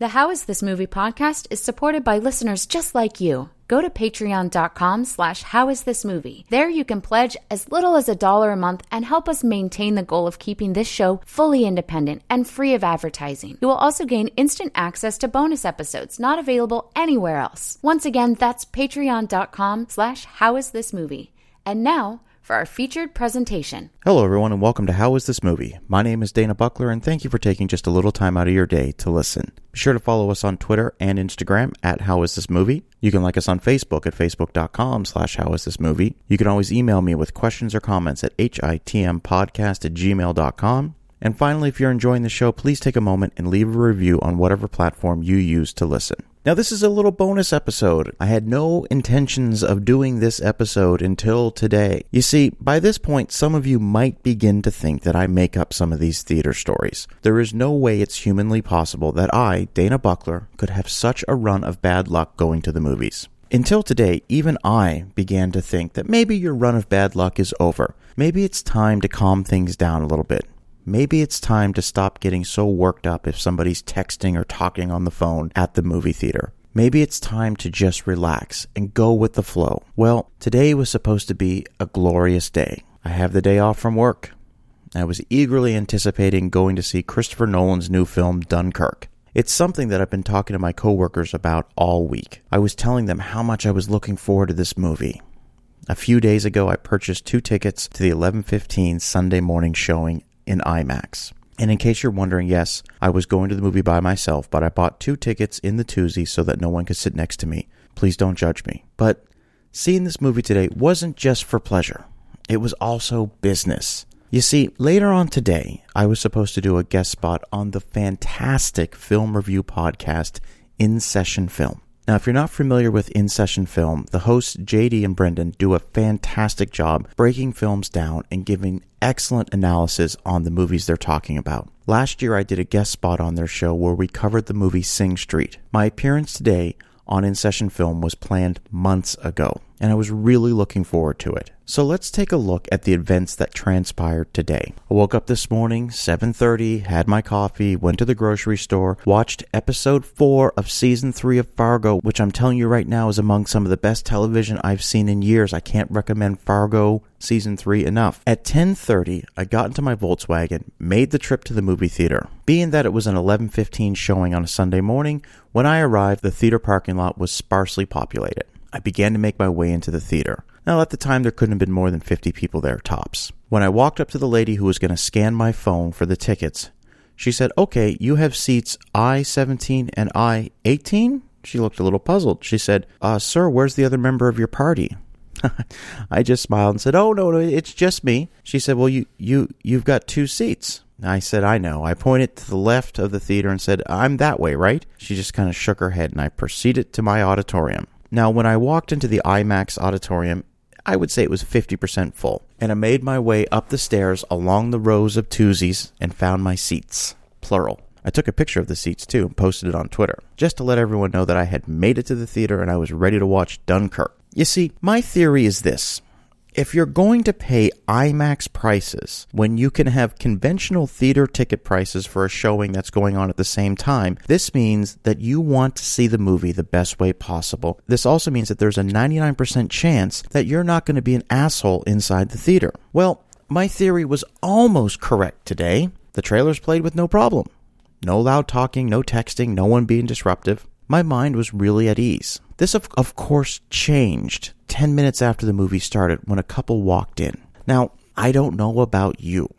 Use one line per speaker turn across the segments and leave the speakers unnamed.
The How Is This Movie podcast is supported by listeners just like you. Go to patreon.com slash howisThisMovie. There you can pledge as little as a dollar a month and help us maintain the goal of keeping this show fully independent and free of advertising. You will also gain instant access to bonus episodes not available anywhere else. Once again, that's patreon.com slash howisThisMovie. And now for our featured presentation.
Hello, everyone, and welcome to How Is This Movie? My name is Dana Buckler, and thank you for taking just a little time out of your day to listen. Be sure to follow us on Twitter and Instagram at How Is This Movie. You can like us on Facebook at facebook.com slash How Is This Movie. You can always email me with questions or comments at hitmpodcast at gmail.com. And finally, if you're enjoying the show, please take a moment and leave a review on whatever platform you use to listen. Now, this is a little bonus episode. I had no intentions of doing this episode until today. You see, by this point, some of you might begin to think that I make up some of these theater stories. There is no way it's humanly possible that I, Dana Buckler, could have such a run of bad luck going to the movies. Until today, even I began to think that maybe your run of bad luck is over. Maybe it's time to calm things down a little bit. Maybe it's time to stop getting so worked up if somebody's texting or talking on the phone at the movie theater. Maybe it's time to just relax and go with the flow. Well, today was supposed to be a glorious day. I have the day off from work. I was eagerly anticipating going to see Christopher Nolan's new film, Dunkirk. It's something that I've been talking to my coworkers about all week. I was telling them how much I was looking forward to this movie. A few days ago, I purchased two tickets to the 11:15 Sunday morning showing in IMAX. And in case you're wondering, yes, I was going to the movie by myself, but I bought two tickets in the twosie so that no one could sit next to me. Please don't judge me. But seeing this movie today wasn't just for pleasure, it was also business. You see, later on today, I was supposed to do a guest spot on the fantastic film review podcast, In Session Film. Now, if you're not familiar with In Session Film, the hosts JD and Brendan do a fantastic job breaking films down and giving excellent analysis on the movies they're talking about. Last year, I did a guest spot on their show where we covered the movie Sing Street. My appearance today on In Session Film was planned months ago, and I was really looking forward to it. So let's take a look at the events that transpired today. I woke up this morning, 7:30, had my coffee, went to the grocery store, watched episode 4 of season 3 of Fargo, which I'm telling you right now is among some of the best television I've seen in years. I can't recommend Fargo season 3 enough. At 10:30, I got into my Volkswagen, made the trip to the movie theater. Being that it was an 11:15 showing on a Sunday morning, when I arrived, the theater parking lot was sparsely populated. I began to make my way into the theater. Now, at the time, there couldn't have been more than 50 people there, tops. When I walked up to the lady who was going to scan my phone for the tickets, she said, Okay, you have seats I 17 and I 18? She looked a little puzzled. She said, uh, Sir, where's the other member of your party? I just smiled and said, "Oh no, no, it's just me." She said, "Well, you you you've got two seats." I said, "I know." I pointed to the left of the theater and said, "I'm that way, right?" She just kind of shook her head and I proceeded to my auditorium. Now, when I walked into the IMAX auditorium, I would say it was 50% full. And I made my way up the stairs along the rows of twosies and found my seats. Plural. I took a picture of the seats too and posted it on Twitter, just to let everyone know that I had made it to the theater and I was ready to watch Dunkirk. You see, my theory is this if you're going to pay IMAX prices when you can have conventional theater ticket prices for a showing that's going on at the same time, this means that you want to see the movie the best way possible. This also means that there's a 99% chance that you're not going to be an asshole inside the theater. Well, my theory was almost correct today. The trailers played with no problem. No loud talking, no texting, no one being disruptive. My mind was really at ease. This, of, of course, changed 10 minutes after the movie started when a couple walked in. Now, I don't know about you,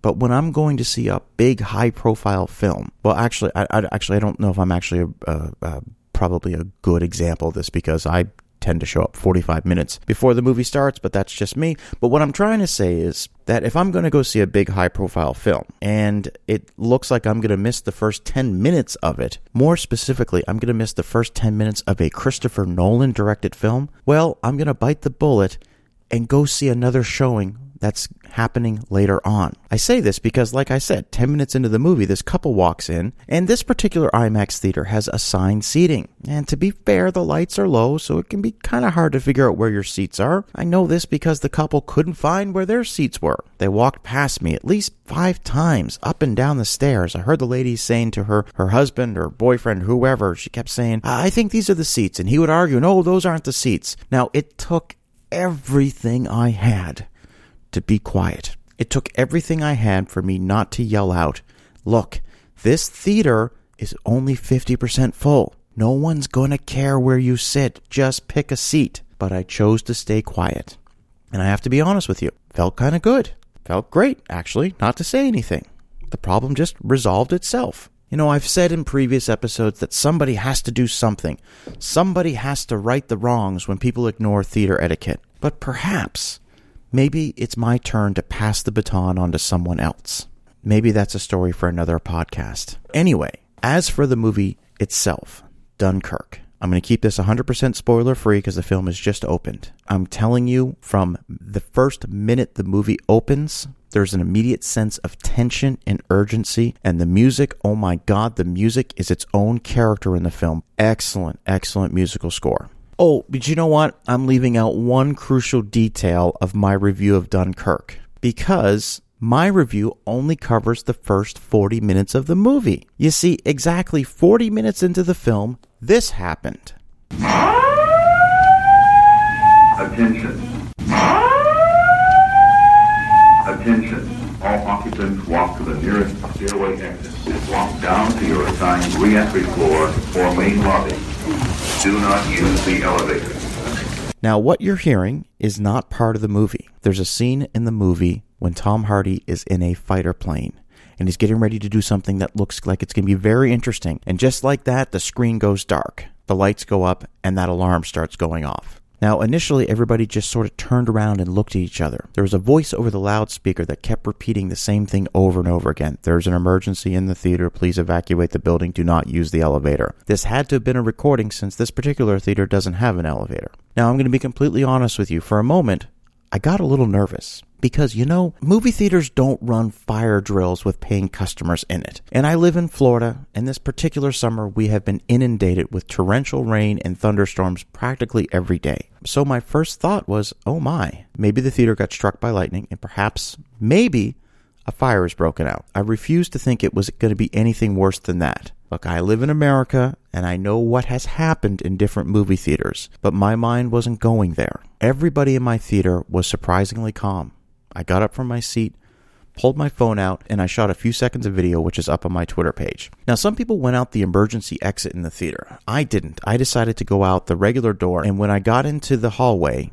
but when I'm going to see a big, high profile film, well, actually, I, I actually I don't know if I'm actually a, a, a, probably a good example of this because I tend to show up 45 minutes before the movie starts, but that's just me. But what I'm trying to say is that if I'm going to go see a big high profile film and it looks like I'm going to miss the first 10 minutes of it, more specifically, I'm going to miss the first 10 minutes of a Christopher Nolan directed film, well, I'm going to bite the bullet and go see another showing that's happening later on. I say this because, like I said, 10 minutes into the movie, this couple walks in, and this particular IMAX theater has assigned seating. And to be fair, the lights are low, so it can be kind of hard to figure out where your seats are. I know this because the couple couldn't find where their seats were. They walked past me at least five times up and down the stairs. I heard the lady saying to her, her husband or boyfriend, whoever, she kept saying, I think these are the seats. And he would argue, no, those aren't the seats. Now, it took everything I had to be quiet. It took everything I had for me not to yell out, Look, this theater is only 50% full. No one's going to care where you sit. Just pick a seat. But I chose to stay quiet. And I have to be honest with you, felt kind of good. Felt great, actually, not to say anything. The problem just resolved itself. You know, I've said in previous episodes that somebody has to do something. Somebody has to right the wrongs when people ignore theater etiquette. But perhaps, maybe it's my turn to pass the baton on to someone else. Maybe that's a story for another podcast. Anyway, as for the movie itself, Dunkirk, I'm going to keep this 100% spoiler free because the film has just opened. I'm telling you, from the first minute the movie opens, there's an immediate sense of tension and urgency. And the music, oh my God, the music is its own character in the film. Excellent, excellent musical score. Oh, but you know what? I'm leaving out one crucial detail of my review of Dunkirk because my review only covers the first 40 minutes of the movie. You see, exactly 40 minutes into the film, this happened.
Attention. Attention. All occupants walk to the nearest stairway exit. and Walk down to your assigned re-entry floor or main lobby. Do not use the elevator.
Now, what you're hearing is not part of the movie. There's a scene in the movie when Tom Hardy is in a fighter plane and he's getting ready to do something that looks like it's going to be very interesting. And just like that, the screen goes dark, the lights go up, and that alarm starts going off. Now, initially, everybody just sort of turned around and looked at each other. There was a voice over the loudspeaker that kept repeating the same thing over and over again. There's an emergency in the theater. Please evacuate the building. Do not use the elevator. This had to have been a recording since this particular theater doesn't have an elevator. Now, I'm going to be completely honest with you. For a moment, I got a little nervous because, you know, movie theaters don't run fire drills with paying customers in it. And I live in Florida, and this particular summer we have been inundated with torrential rain and thunderstorms practically every day. So my first thought was, oh my, maybe the theater got struck by lightning, and perhaps, maybe, a fire has broken out. I refused to think it was going to be anything worse than that. Look, I live in America and I know what has happened in different movie theaters, but my mind wasn't going there. Everybody in my theater was surprisingly calm. I got up from my seat, pulled my phone out, and I shot a few seconds of video, which is up on my Twitter page. Now, some people went out the emergency exit in the theater. I didn't. I decided to go out the regular door, and when I got into the hallway,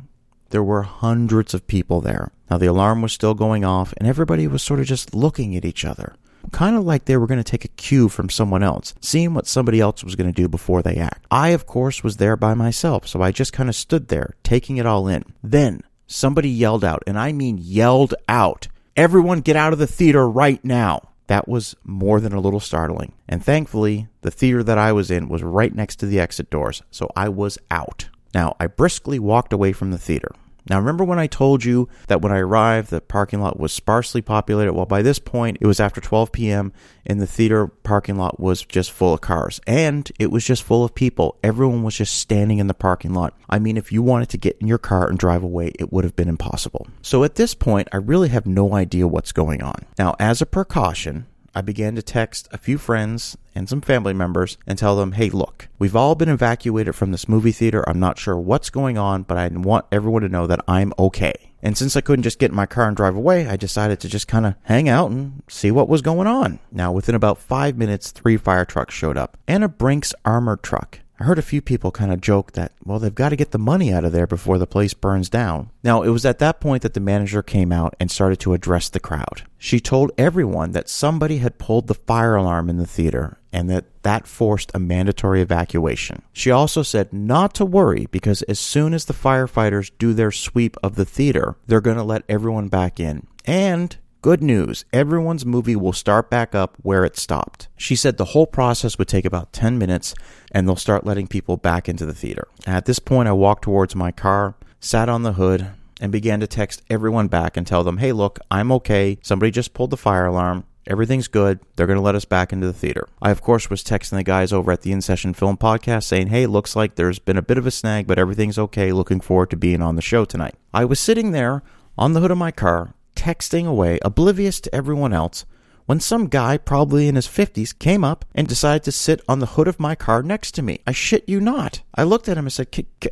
there were hundreds of people there. Now, the alarm was still going off, and everybody was sort of just looking at each other kind of like they were going to take a cue from someone else, seeing what somebody else was going to do before they act. I, of course, was there by myself, so I just kind of stood there, taking it all in. Then somebody yelled out, and I mean yelled out, Everyone get out of the theater right now. That was more than a little startling. And thankfully, the theater that I was in was right next to the exit doors, so I was out. Now, I briskly walked away from the theater. Now, remember when I told you that when I arrived, the parking lot was sparsely populated? Well, by this point, it was after 12 p.m., and the theater parking lot was just full of cars. And it was just full of people. Everyone was just standing in the parking lot. I mean, if you wanted to get in your car and drive away, it would have been impossible. So at this point, I really have no idea what's going on. Now, as a precaution, I began to text a few friends and some family members and tell them, hey, look, we've all been evacuated from this movie theater. I'm not sure what's going on, but I want everyone to know that I'm okay. And since I couldn't just get in my car and drive away, I decided to just kind of hang out and see what was going on. Now, within about five minutes, three fire trucks showed up and a Brinks armored truck. I heard a few people kind of joke that, well, they've got to get the money out of there before the place burns down. Now, it was at that point that the manager came out and started to address the crowd. She told everyone that somebody had pulled the fire alarm in the theater and that that forced a mandatory evacuation. She also said not to worry because as soon as the firefighters do their sweep of the theater, they're going to let everyone back in. And Good news, everyone's movie will start back up where it stopped. She said the whole process would take about 10 minutes and they'll start letting people back into the theater. At this point, I walked towards my car, sat on the hood, and began to text everyone back and tell them, hey, look, I'm okay. Somebody just pulled the fire alarm. Everything's good. They're going to let us back into the theater. I, of course, was texting the guys over at the In Session Film Podcast saying, hey, looks like there's been a bit of a snag, but everything's okay. Looking forward to being on the show tonight. I was sitting there on the hood of my car, texting away, oblivious to everyone else, when some guy, probably in his 50s, came up and decided to sit on the hood of my car next to me. I shit you not. I looked at him and said,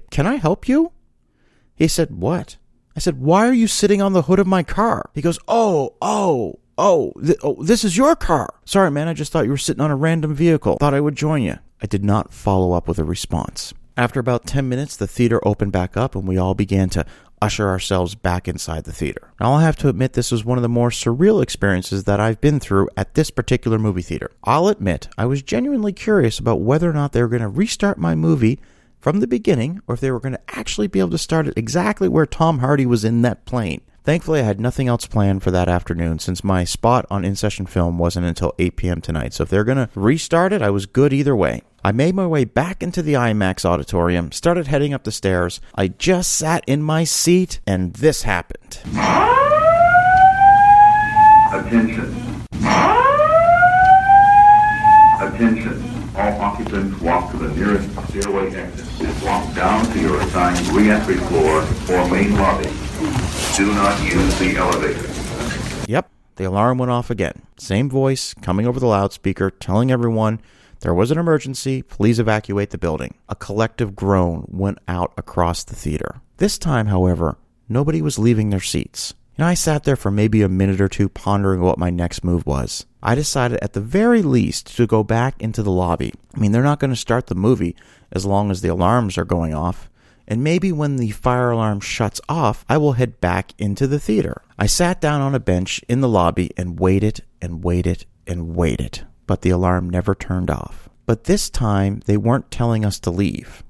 Can I help you? He said, What? I said, Why are you sitting on the hood of my car? He goes, Oh, oh, oh, th- oh, this is your car. Sorry, man, I just thought you were sitting on a random vehicle. Thought I would join you. I did not follow up with a response. After about 10 minutes, the theater opened back up and we all began to usher ourselves back inside the theater. Now, I'll have to admit this was one of the more surreal experiences that I've been through at this particular movie theater. I'll admit I was genuinely curious about whether or not they were going to restart my movie from the beginning or if they were going to actually be able to start it exactly where Tom Hardy was in that plane. Thankfully, I had nothing else planned for that afternoon since my spot on In Session Film wasn't until 8 p.m. tonight. So if they're going to restart it, I was good either way. I made my way back into the IMAX auditorium, started heading up the stairs. I just sat in my seat, and this happened.
Attention. Attention. All occupants walk to the nearest stairway exit and walk down to your assigned re-entry floor or main lobby. Do not use the elevator.
Yep, the alarm went off again. Same voice coming over the loudspeaker telling everyone there was an emergency, please evacuate the building. A collective groan went out across the theater. This time, however, nobody was leaving their seats. And I sat there for maybe a minute or two pondering what my next move was. I decided at the very least to go back into the lobby. I mean, they're not going to start the movie as long as the alarms are going off. And maybe when the fire alarm shuts off, I will head back into the theater. I sat down on a bench in the lobby and waited and waited and waited. But the alarm never turned off. But this time, they weren't telling us to leave.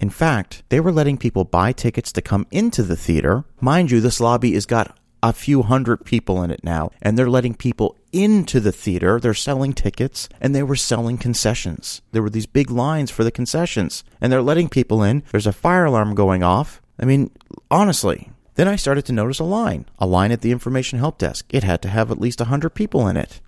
In fact, they were letting people buy tickets to come into the theater. Mind you, this lobby has got a few hundred people in it now, and they're letting people into the theater. They're selling tickets and they were selling concessions. There were these big lines for the concessions, and they're letting people in. There's a fire alarm going off. I mean, honestly. Then I started to notice a line, a line at the information help desk. It had to have at least 100 people in it.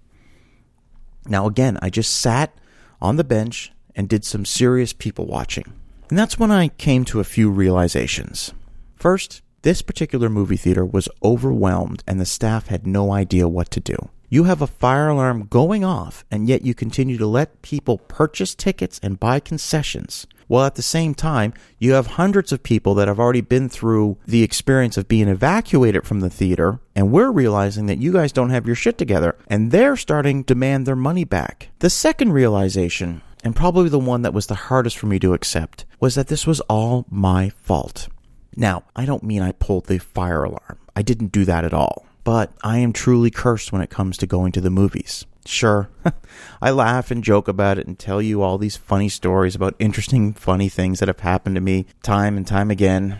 Now, again, I just sat on the bench and did some serious people watching. And that's when I came to a few realizations. First, this particular movie theater was overwhelmed and the staff had no idea what to do. You have a fire alarm going off, and yet you continue to let people purchase tickets and buy concessions. While at the same time, you have hundreds of people that have already been through the experience of being evacuated from the theater, and we're realizing that you guys don't have your shit together, and they're starting to demand their money back. The second realization, and probably the one that was the hardest for me to accept, was that this was all my fault. Now, I don't mean I pulled the fire alarm. I didn't do that at all. But I am truly cursed when it comes to going to the movies. Sure, I laugh and joke about it and tell you all these funny stories about interesting, funny things that have happened to me time and time again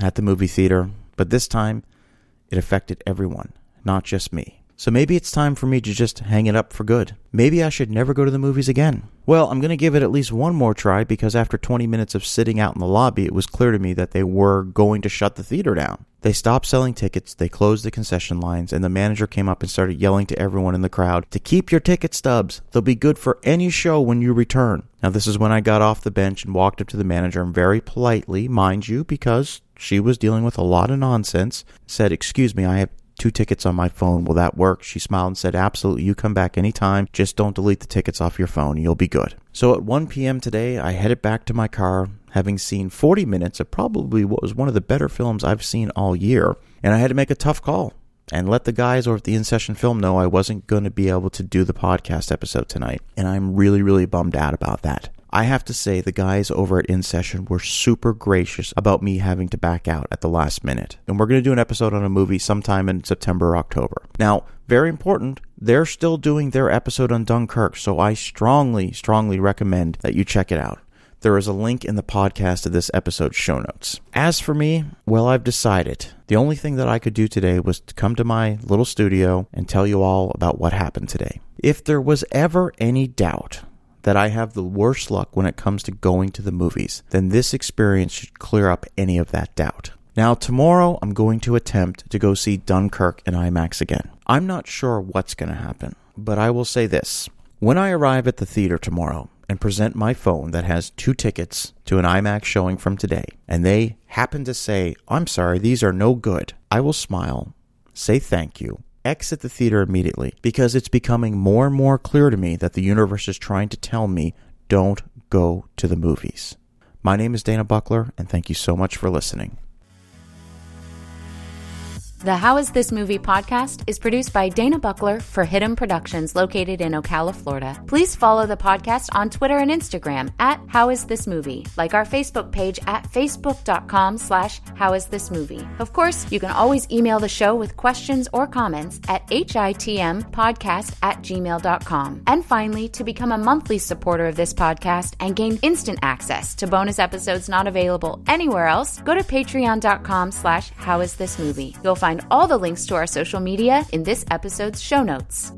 at the movie theater. But this time, it affected everyone, not just me. So maybe it's time for me to just hang it up for good. Maybe I should never go to the movies again. Well, I'm going to give it at least one more try because after 20 minutes of sitting out in the lobby, it was clear to me that they were going to shut the theater down. They stopped selling tickets, they closed the concession lines, and the manager came up and started yelling to everyone in the crowd to keep your ticket stubs. They'll be good for any show when you return. Now, this is when I got off the bench and walked up to the manager and very politely, mind you, because she was dealing with a lot of nonsense, said, Excuse me, I have two tickets on my phone. Will that work? She smiled and said, Absolutely. You come back anytime. Just don't delete the tickets off your phone. You'll be good. So at 1 p.m. today, I headed back to my car, having seen 40 minutes of probably what was one of the better films I've seen all year. And I had to make a tough call and let the guys over at the In Session Film know I wasn't going to be able to do the podcast episode tonight. And I'm really, really bummed out about that. I have to say, the guys over at In Session were super gracious about me having to back out at the last minute. And we're going to do an episode on a movie sometime in September or October. Now, very important, they're still doing their episode on Dunkirk, so I strongly, strongly recommend that you check it out. There is a link in the podcast of this episode's show notes. As for me, well, I've decided the only thing that I could do today was to come to my little studio and tell you all about what happened today. If there was ever any doubt that I have the worst luck when it comes to going to the movies, then this experience should clear up any of that doubt. Now, tomorrow I'm going to attempt to go see Dunkirk in IMAX again. I'm not sure what's going to happen, but I will say this. When I arrive at the theater tomorrow and present my phone that has two tickets to an IMAX showing from today, and they happen to say, I'm sorry, these are no good, I will smile, say thank you, exit the theater immediately because it's becoming more and more clear to me that the universe is trying to tell me don't go to the movies. My name is Dana Buckler, and thank you so much for listening.
The How Is This Movie podcast is produced by Dana Buckler for Hidden Productions located in Ocala, Florida. Please follow the podcast on Twitter and Instagram at How Is This Movie, like our Facebook page at facebook.com slash How Is This Movie. Of course, you can always email the show with questions or comments at hitmpodcast at gmail.com. And finally, to become a monthly supporter of this podcast and gain instant access to bonus episodes not available anywhere else, go to patreon.com slash How Is This Movie. You'll find find all the links to our social media in this episode's show notes.